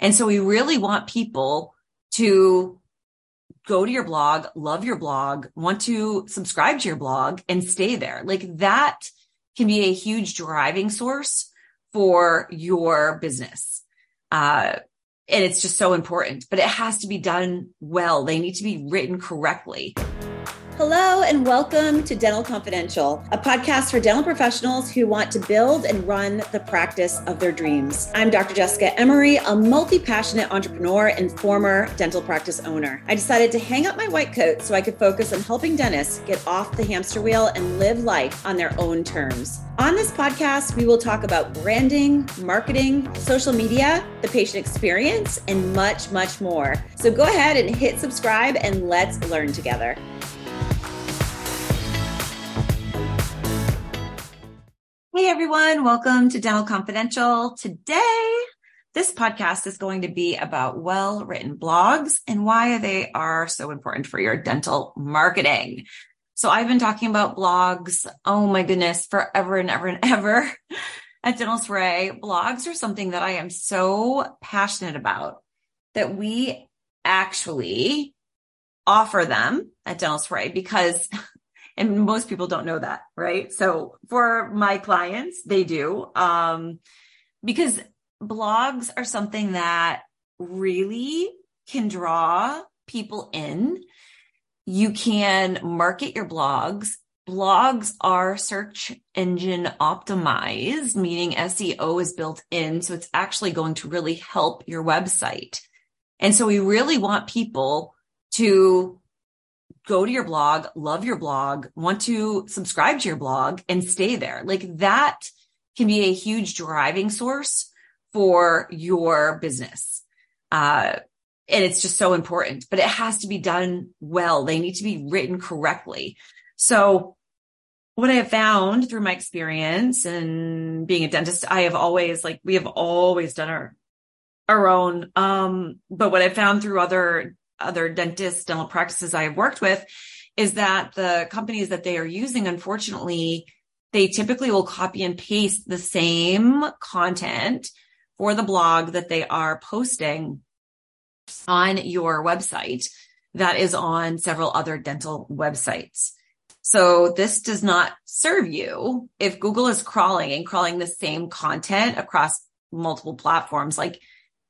And so we really want people to go to your blog, love your blog, want to subscribe to your blog and stay there. Like that can be a huge driving source for your business. Uh, and it's just so important, but it has to be done well. They need to be written correctly. Hello, and welcome to Dental Confidential, a podcast for dental professionals who want to build and run the practice of their dreams. I'm Dr. Jessica Emery, a multi passionate entrepreneur and former dental practice owner. I decided to hang up my white coat so I could focus on helping dentists get off the hamster wheel and live life on their own terms. On this podcast, we will talk about branding, marketing, social media, the patient experience, and much, much more. So go ahead and hit subscribe and let's learn together. Hey everyone, welcome to Dental Confidential. Today, this podcast is going to be about well-written blogs and why they are so important for your dental marketing. So I've been talking about blogs, oh my goodness, forever and ever and ever at Dental Soiree. Blogs are something that I am so passionate about that we actually offer them at Dental Soiree because and most people don't know that, right? So for my clients, they do. Um, because blogs are something that really can draw people in. You can market your blogs. Blogs are search engine optimized, meaning SEO is built in. So it's actually going to really help your website. And so we really want people to go to your blog, love your blog, want to subscribe to your blog and stay there. Like that can be a huge driving source for your business. Uh, and it's just so important, but it has to be done well. They need to be written correctly. So what I have found through my experience and being a dentist, I have always like, we have always done our, our own. Um, but what I found through other other dentists, dental practices I have worked with is that the companies that they are using, unfortunately, they typically will copy and paste the same content for the blog that they are posting on your website that is on several other dental websites. So this does not serve you if Google is crawling and crawling the same content across multiple platforms. Like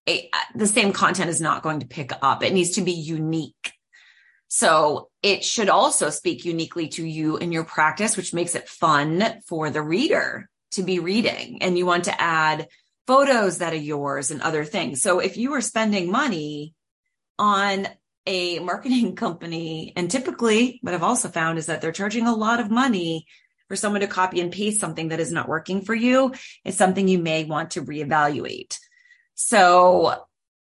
the same content is not going to pick up. It needs to be unique. So it should also speak uniquely to you in your practice, which makes it fun for the reader to be reading. And you want to add photos that are yours and other things. So if you are spending money on a marketing company, and typically what I've also found is that they're charging a lot of money for someone to copy and paste something that is not working for you, it's something you may want to reevaluate. So,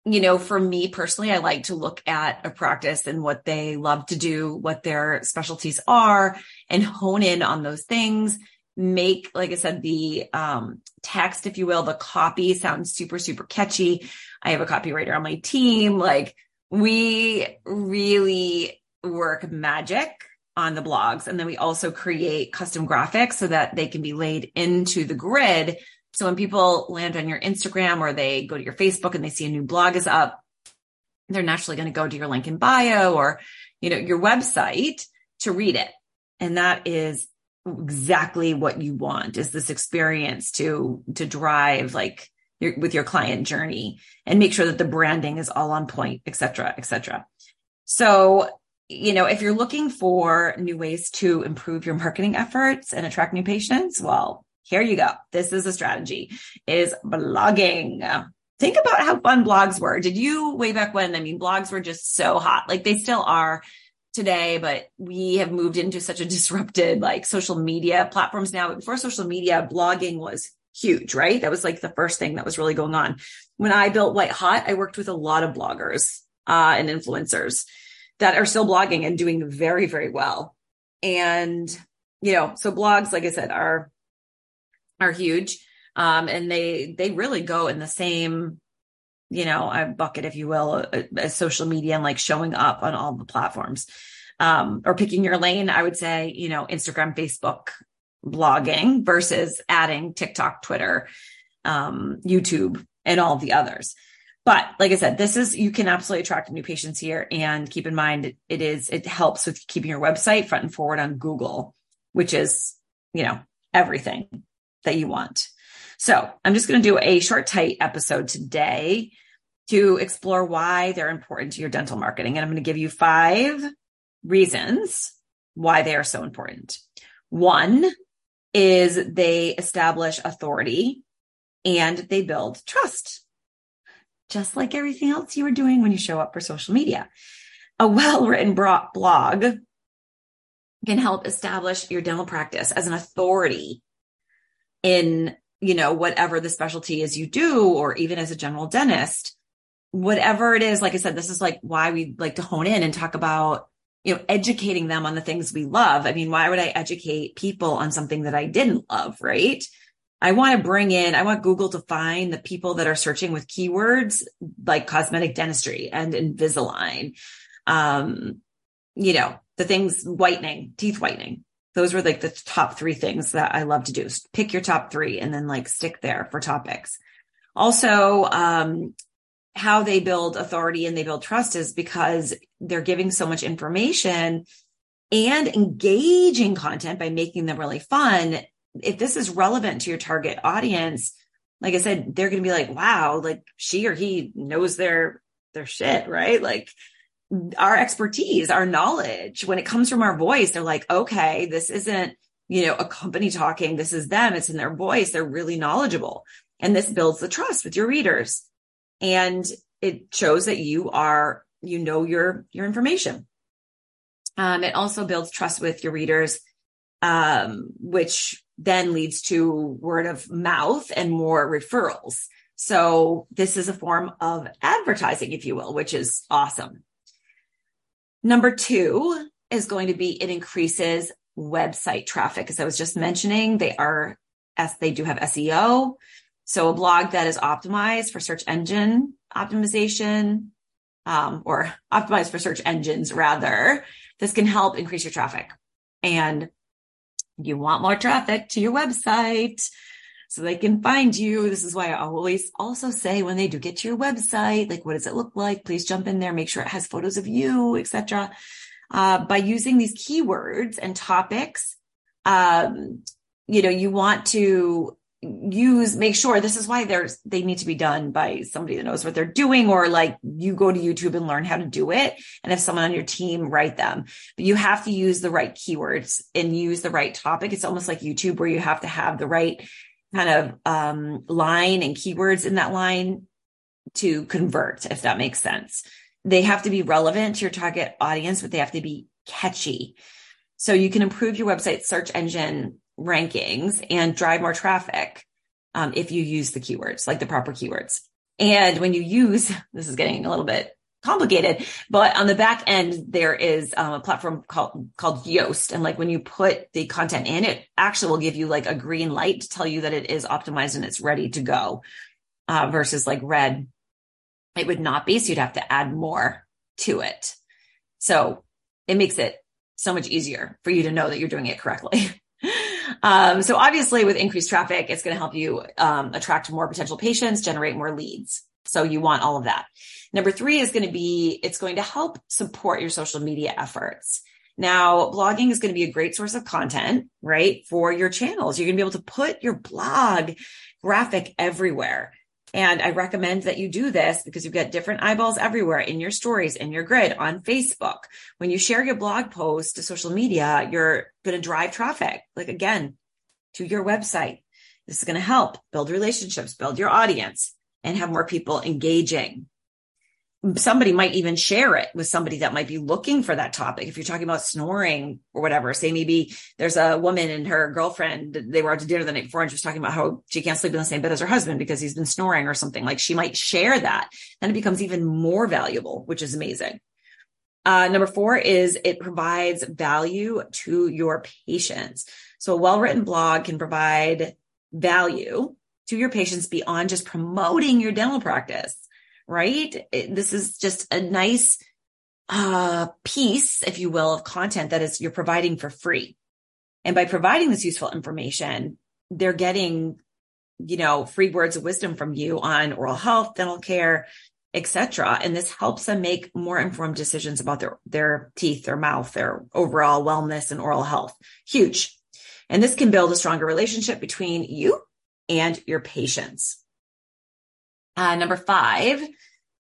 you know, for me personally, I like to look at a practice and what they love to do, what their specialties are and hone in on those things. Make, like I said, the um, text, if you will, the copy sounds super, super catchy. I have a copywriter on my team. Like we really work magic on the blogs. And then we also create custom graphics so that they can be laid into the grid so when people land on your Instagram or they go to your Facebook and they see a new blog is up, they're naturally going to go to your link in bio or, you know, your website to read it. And that is exactly what you want is this experience to, to drive like your, with your client journey and make sure that the branding is all on point, et cetera, et cetera. So, you know, if you're looking for new ways to improve your marketing efforts and attract new patients, well, here you go. This is a strategy is blogging. Think about how fun blogs were. Did you way back when? I mean, blogs were just so hot. Like they still are today, but we have moved into such a disrupted like social media platforms now. But before social media, blogging was huge, right? That was like the first thing that was really going on. When I built White Hot, I worked with a lot of bloggers uh, and influencers that are still blogging and doing very, very well. And, you know, so blogs, like I said, are are huge. Um, and they, they really go in the same, you know, a bucket, if you will, as social media and like showing up on all the platforms. Um, or picking your lane, I would say, you know, Instagram, Facebook, blogging versus adding TikTok, Twitter, um, YouTube, and all the others. but like I said, this is, you can absolutely attract new patients here. And keep in mind, it is, it helps with keeping your website front and forward on Google, which is, you know, everything that you want. So I'm just going to do a short, tight episode today to explore why they're important to your dental marketing. And I'm going to give you five reasons why they are so important. One is they establish authority and they build trust, just like everything else you are doing when you show up for social media. A well written blog can help establish your dental practice as an authority in, you know, whatever the specialty is you do, or even as a general dentist, whatever it is. Like I said, this is like why we like to hone in and talk about you know, educating them on the things we love. I mean, why would I educate people on something that I didn't love? Right. I want to bring in, I want Google to find the people that are searching with keywords like cosmetic dentistry and Invisalign. Um, you know, the things whitening, teeth whitening. Those were like the top three things that I love to do. Pick your top three and then like stick there for topics. Also, um, how they build authority and they build trust is because they're giving so much information and engaging content by making them really fun. If this is relevant to your target audience, like I said, they're going to be like, wow, like she or he knows their, their shit, right? Like our expertise, our knowledge, when it comes from our voice, they're like, okay, this isn't, you know, a company talking. This is them. It's in their voice. They're really knowledgeable. And this builds the trust with your readers and it shows that you are you know your your information um, it also builds trust with your readers um, which then leads to word of mouth and more referrals so this is a form of advertising if you will which is awesome number two is going to be it increases website traffic. As i was just mentioning they are as they do have seo so a blog that is optimized for search engine optimization, um, or optimized for search engines rather, this can help increase your traffic. And you want more traffic to your website so they can find you. This is why I always also say when they do get to your website, like, what does it look like? Please jump in there, make sure it has photos of you, etc. Uh, by using these keywords and topics, um, you know, you want to use make sure this is why there's they need to be done by somebody that knows what they're doing or like you go to youtube and learn how to do it and if someone on your team write them but you have to use the right keywords and use the right topic it's almost like youtube where you have to have the right kind of um, line and keywords in that line to convert if that makes sense they have to be relevant to your target audience but they have to be catchy so you can improve your website search engine rankings and drive more traffic um, if you use the keywords, like the proper keywords. And when you use, this is getting a little bit complicated, but on the back end, there is um, a platform called, called Yoast. And like when you put the content in, it actually will give you like a green light to tell you that it is optimized and it's ready to go uh, versus like red. It would not be. So you'd have to add more to it. So it makes it so much easier for you to know that you're doing it correctly. Um, so obviously with increased traffic, it's going to help you um, attract more potential patients, generate more leads. So you want all of that. Number three is going to be, it's going to help support your social media efforts. Now, blogging is going to be a great source of content, right? For your channels. You're going to be able to put your blog graphic everywhere. And I recommend that you do this because you've got different eyeballs everywhere in your stories, in your grid, on Facebook. When you share your blog post to social media, you're going to drive traffic, like again, to your website. This is going to help build relationships, build your audience, and have more people engaging somebody might even share it with somebody that might be looking for that topic. If you're talking about snoring or whatever, say maybe there's a woman and her girlfriend, they were out to dinner the night before and she was talking about how she can't sleep in the same bed as her husband because he's been snoring or something. Like she might share that. Then it becomes even more valuable, which is amazing. Uh, number four is it provides value to your patients. So a well-written blog can provide value to your patients beyond just promoting your dental practice right? It, this is just a nice uh, piece, if you will, of content that is you're providing for free. And by providing this useful information, they're getting, you know, free words of wisdom from you on oral health, dental care, etc. And this helps them make more informed decisions about their, their teeth, their mouth, their overall wellness and oral health. Huge. And this can build a stronger relationship between you and your patients. Uh, number five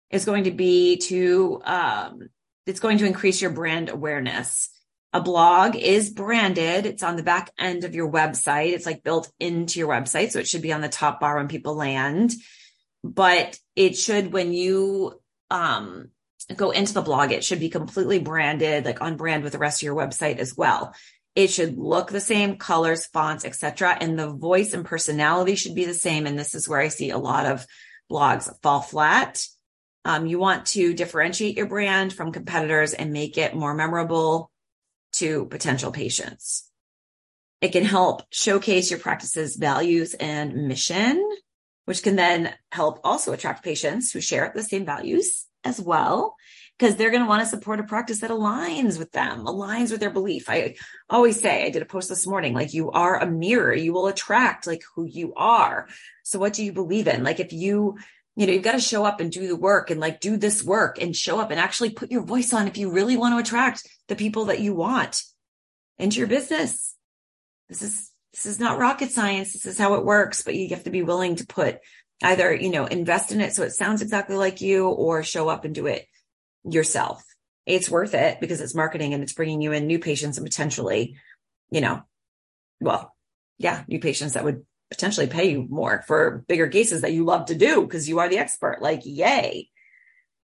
is going to be to, um, it's going to increase your brand awareness. A blog is branded. It's on the back end of your website. It's like built into your website. So it should be on the top bar when people land but it should when you um go into the blog it should be completely branded like on brand with the rest of your website as well it should look the same colors fonts etc and the voice and personality should be the same and this is where i see a lot of blogs fall flat. Um, you want to differentiate your brand from competitors and make it more memorable to potential patients. It can help showcase your practice's values and mission which can then help also attract patients who share the same values as well because they're going to want to support a practice that aligns with them, aligns with their belief. I always say, I did a post this morning, like you are a mirror, you will attract like who you are. So what do you believe in? Like if you, you know, you've got to show up and do the work and like do this work and show up and actually put your voice on if you really want to attract the people that you want into your business. This is this is not rocket science. This is how it works, but you have to be willing to put either, you know, invest in it so it sounds exactly like you or show up and do it yourself. It's worth it because it's marketing and it's bringing you in new patients and potentially, you know, well, yeah, new patients that would potentially pay you more for bigger cases that you love to do because you are the expert. Like, yay.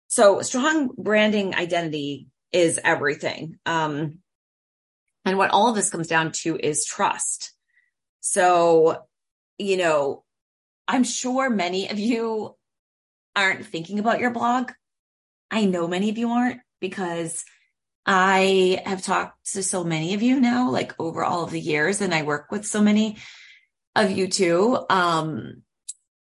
So strong branding identity is everything. Um, and what all of this comes down to is trust. So, you know, I'm sure many of you aren't thinking about your blog. I know many of you aren't because I have talked to so many of you now, like over all of the years, and I work with so many of you too. Um,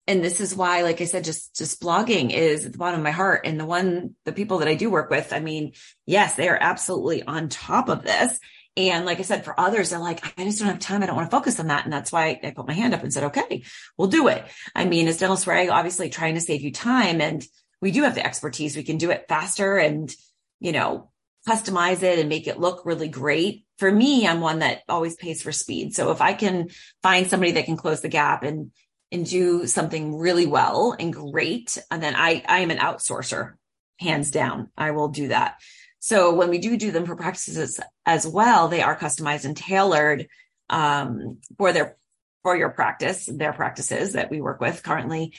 and this is why, like I said, just, just blogging is at the bottom of my heart. And the one, the people that I do work with, I mean, yes, they are absolutely on top of this. And like I said, for others, they're like, I just don't have time. I don't want to focus on that. And that's why I put my hand up and said, okay, we'll do it. I mean, as Dental Soiree, obviously trying to save you time and we do have the expertise. We can do it faster and, you know, customize it and make it look really great. For me, I'm one that always pays for speed. So if I can find somebody that can close the gap and, and do something really well and great, and then I, I am an outsourcer, hands down. I will do that. So when we do do them for practices as well, they are customized and tailored um, for their for your practice, their practices that we work with currently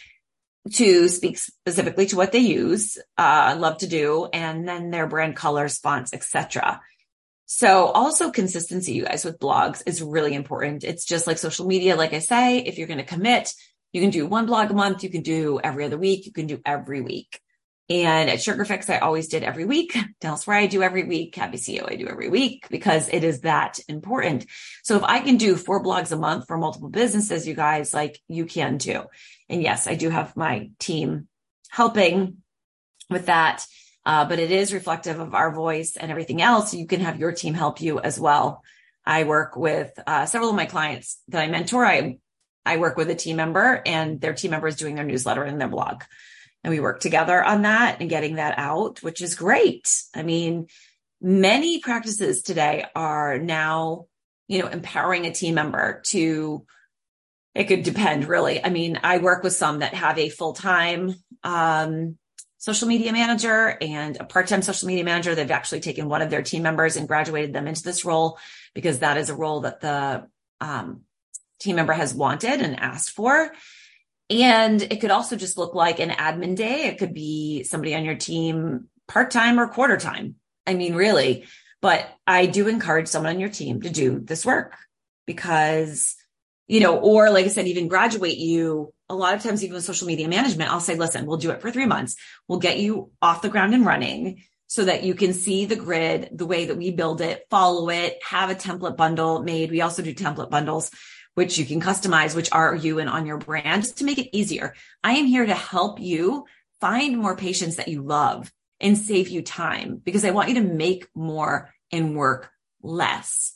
to speak specifically to what they use, uh, love to do, and then their brand colors, fonts, etc. So also consistency, you guys, with blogs is really important. It's just like social media. Like I say, if you're going to commit, you can do one blog a month. You can do every other week. You can do every week. And at SugarFix, I always did every week. Elsewhere, I do every week. CEO, I do every week because it is that important. So if I can do four blogs a month for multiple businesses, you guys, like you can too. And yes, I do have my team helping with that. Uh, but it is reflective of our voice and everything else. You can have your team help you as well. I work with uh, several of my clients that I mentor. I I work with a team member and their team member is doing their newsletter and their blog and we work together on that and getting that out, which is great. I mean, many practices today are now, you know, empowering a team member to, it could depend really. I mean, I work with some that have a full time, um, social media manager and a part-time social media manager. They've actually taken one of their team members and graduated them into this role because that is a role that the, um, team member has wanted and asked for. And it could also just look like an admin day. It could be somebody on your team part time or quarter time. I mean, really, but I do encourage someone on your team to do this work because, you know, or like I said, even graduate you a lot of times, even with social media management, I'll say, listen, we'll do it for three months. We'll get you off the ground and running so that you can see the grid, the way that we build it, follow it, have a template bundle made. We also do template bundles which you can customize, which are you and on your brand just to make it easier. I am here to help you find more patients that you love and save you time because I want you to make more and work less.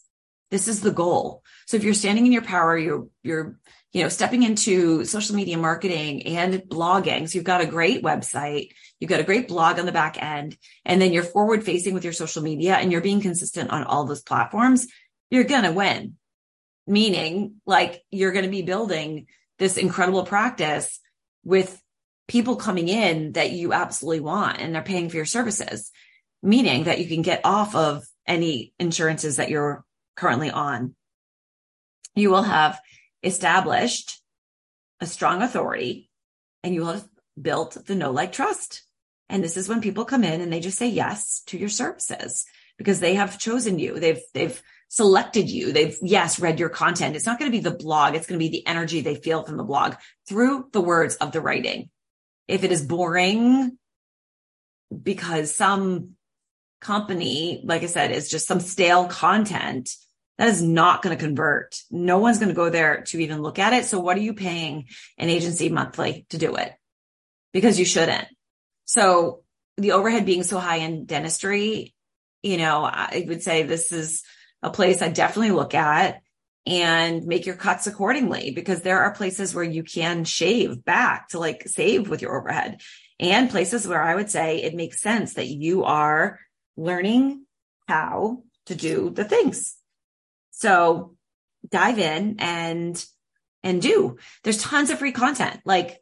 This is the goal. So if you're standing in your power, you're, you're, you know, stepping into social media marketing and blogging. So you've got a great website. You've got a great blog on the back end and then you're forward facing with your social media and you're being consistent on all those platforms. You're going to win. Meaning like you're going to be building this incredible practice with people coming in that you absolutely want and they're paying for your services, meaning that you can get off of any insurances that you're currently on. You will have established a strong authority and you will have built the no like trust. And this is when people come in and they just say yes to your services because they have chosen you. They've, they've selected you. They've, yes, read your content. It's not going to be the blog. It's going to be the energy they feel from the blog through the words of the writing. If it is boring because some company, like I said, is just some stale content, that is not going to convert. No one's going to go there to even look at it. So what are you paying an agency monthly to do it? Because you shouldn't. So the overhead being so high in dentistry, you know, I would say this is a place I definitely look at and make your cuts accordingly because there are places where you can shave back to like save with your overhead and places where I would say it makes sense that you are learning how to do the things. So dive in and, and do. There's tons of free content like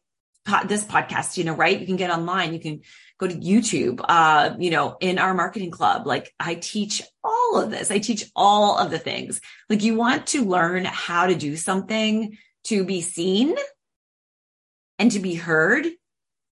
this podcast, you know, right? You can get online. You can go to YouTube, uh, you know, in our marketing club. Like I teach all of this. I teach all of the things. Like you want to learn how to do something to be seen and to be heard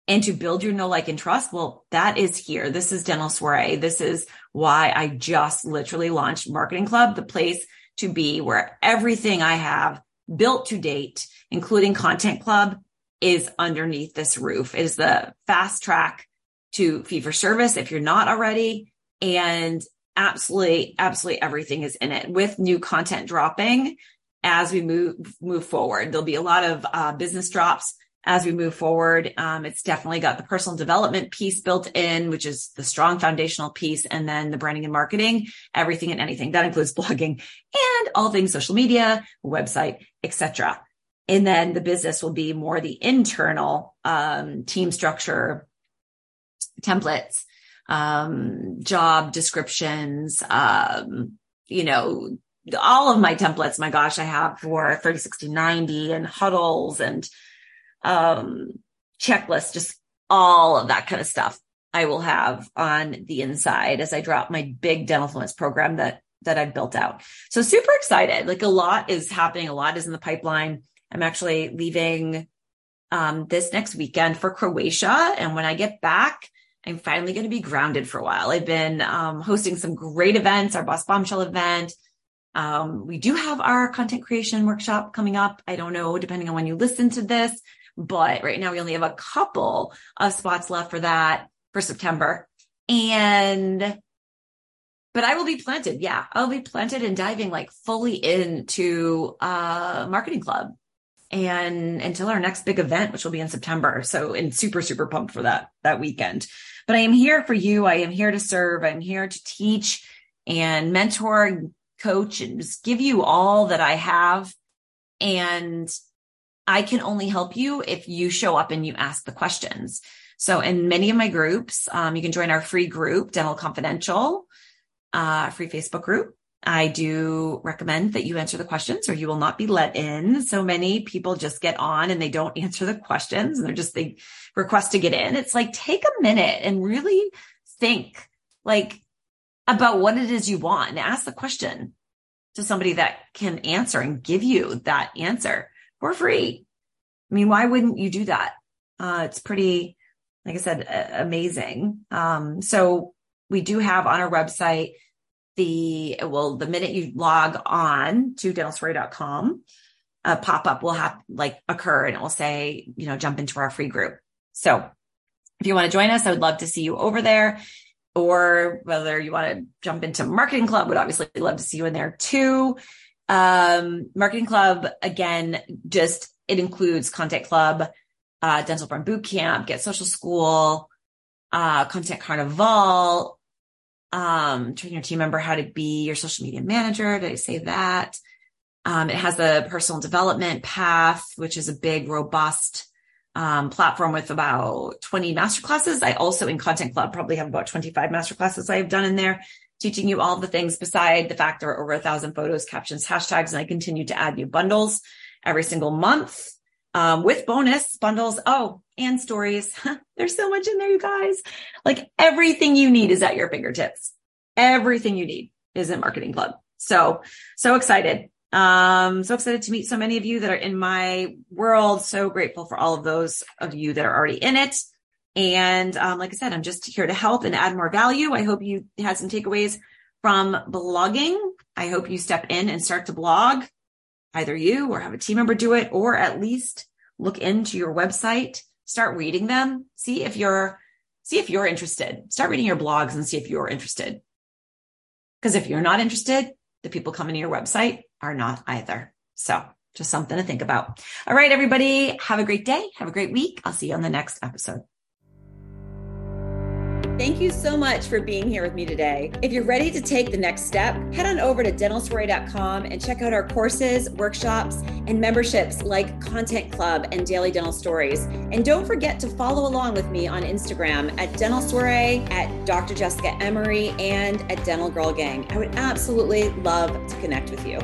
and to build your know, like, and trust. Well, that is here. This is Dental Soiree. This is why I just literally launched Marketing Club, the place to be where everything I have built to date, including Content Club, is underneath this roof. It is the fast track to fee for service if you're not already. And absolutely, absolutely everything is in it with new content dropping as we move, move forward. There'll be a lot of uh, business drops as we move forward. Um, it's definitely got the personal development piece built in, which is the strong foundational piece, and then the branding and marketing, everything and anything that includes blogging and all things social media, website, etc. And then the business will be more the internal um, team structure, templates, um, job descriptions, um, you know, all of my templates. My gosh, I have for 30, 60, 90 and huddles and um, checklists, just all of that kind of stuff. I will have on the inside as I drop my big dental fluence program that that I've built out. So super excited. Like a lot is happening. A lot is in the pipeline. I'm actually leaving um, this next weekend for Croatia. And when I get back, I'm finally going to be grounded for a while. I've been um, hosting some great events, our Boss Bombshell event. Um, we do have our content creation workshop coming up. I don't know, depending on when you listen to this, but right now we only have a couple of spots left for that for September. And but I will be planted. Yeah, I'll be planted and diving like fully into uh marketing club and until our next big event, which will be in September. So, and super, super pumped for that, that weekend. But I am here for you. I am here to serve. I'm here to teach and mentor coach and just give you all that I have. And I can only help you if you show up and you ask the questions. So in many of my groups, um, you can join our free group, Dental Confidential, uh, free Facebook group. I do recommend that you answer the questions or you will not be let in. So many people just get on and they don't answer the questions and they're just, they request to get in. It's like, take a minute and really think like about what it is you want and ask the question to somebody that can answer and give you that answer for free. I mean, why wouldn't you do that? Uh, it's pretty, like I said, amazing. Um, so we do have on our website the, well, the minute you log on to dentalsoiree.com a pop up will have like occur and it will say, you know, jump into our free group. So if you want to join us, I would love to see you over there or whether you want to jump into marketing club would obviously love to see you in there too. Um, marketing club again, just it includes content club, uh, dental farm boot camp, get social school, uh, content carnival, um, train your team member how to be your social media manager. Did I say that? Um, it has a personal development path, which is a big, robust um, platform with about 20 masterclasses. I also in Content Club probably have about 25 masterclasses I've done in there, teaching you all the things beside the fact there are over a thousand photos, captions, hashtags, and I continue to add new bundles every single month um, with bonus bundles. Oh, and stories. There's so much in there, you guys. Like everything you need is at your fingertips. Everything you need is in Marketing Club. So, so excited. Um, so excited to meet so many of you that are in my world. So grateful for all of those of you that are already in it. And um, like I said, I'm just here to help and add more value. I hope you had some takeaways from blogging. I hope you step in and start to blog, either you or have a team member do it, or at least look into your website, start reading them, see if you're see if you're interested. Start reading your blogs and see if you're interested. Because if you're not interested, the people coming to your website are not either. So just something to think about. All right, everybody, have a great day. Have a great week. I'll see you on the next episode. Thank you so much for being here with me today. If you're ready to take the next step, head on over to dentalsoiree.com and check out our courses, workshops, and memberships like Content Club and Daily Dental Stories. And don't forget to follow along with me on Instagram at Dental Soiree, at Dr. Jessica Emery, and at Dental Girl Gang. I would absolutely love to connect with you.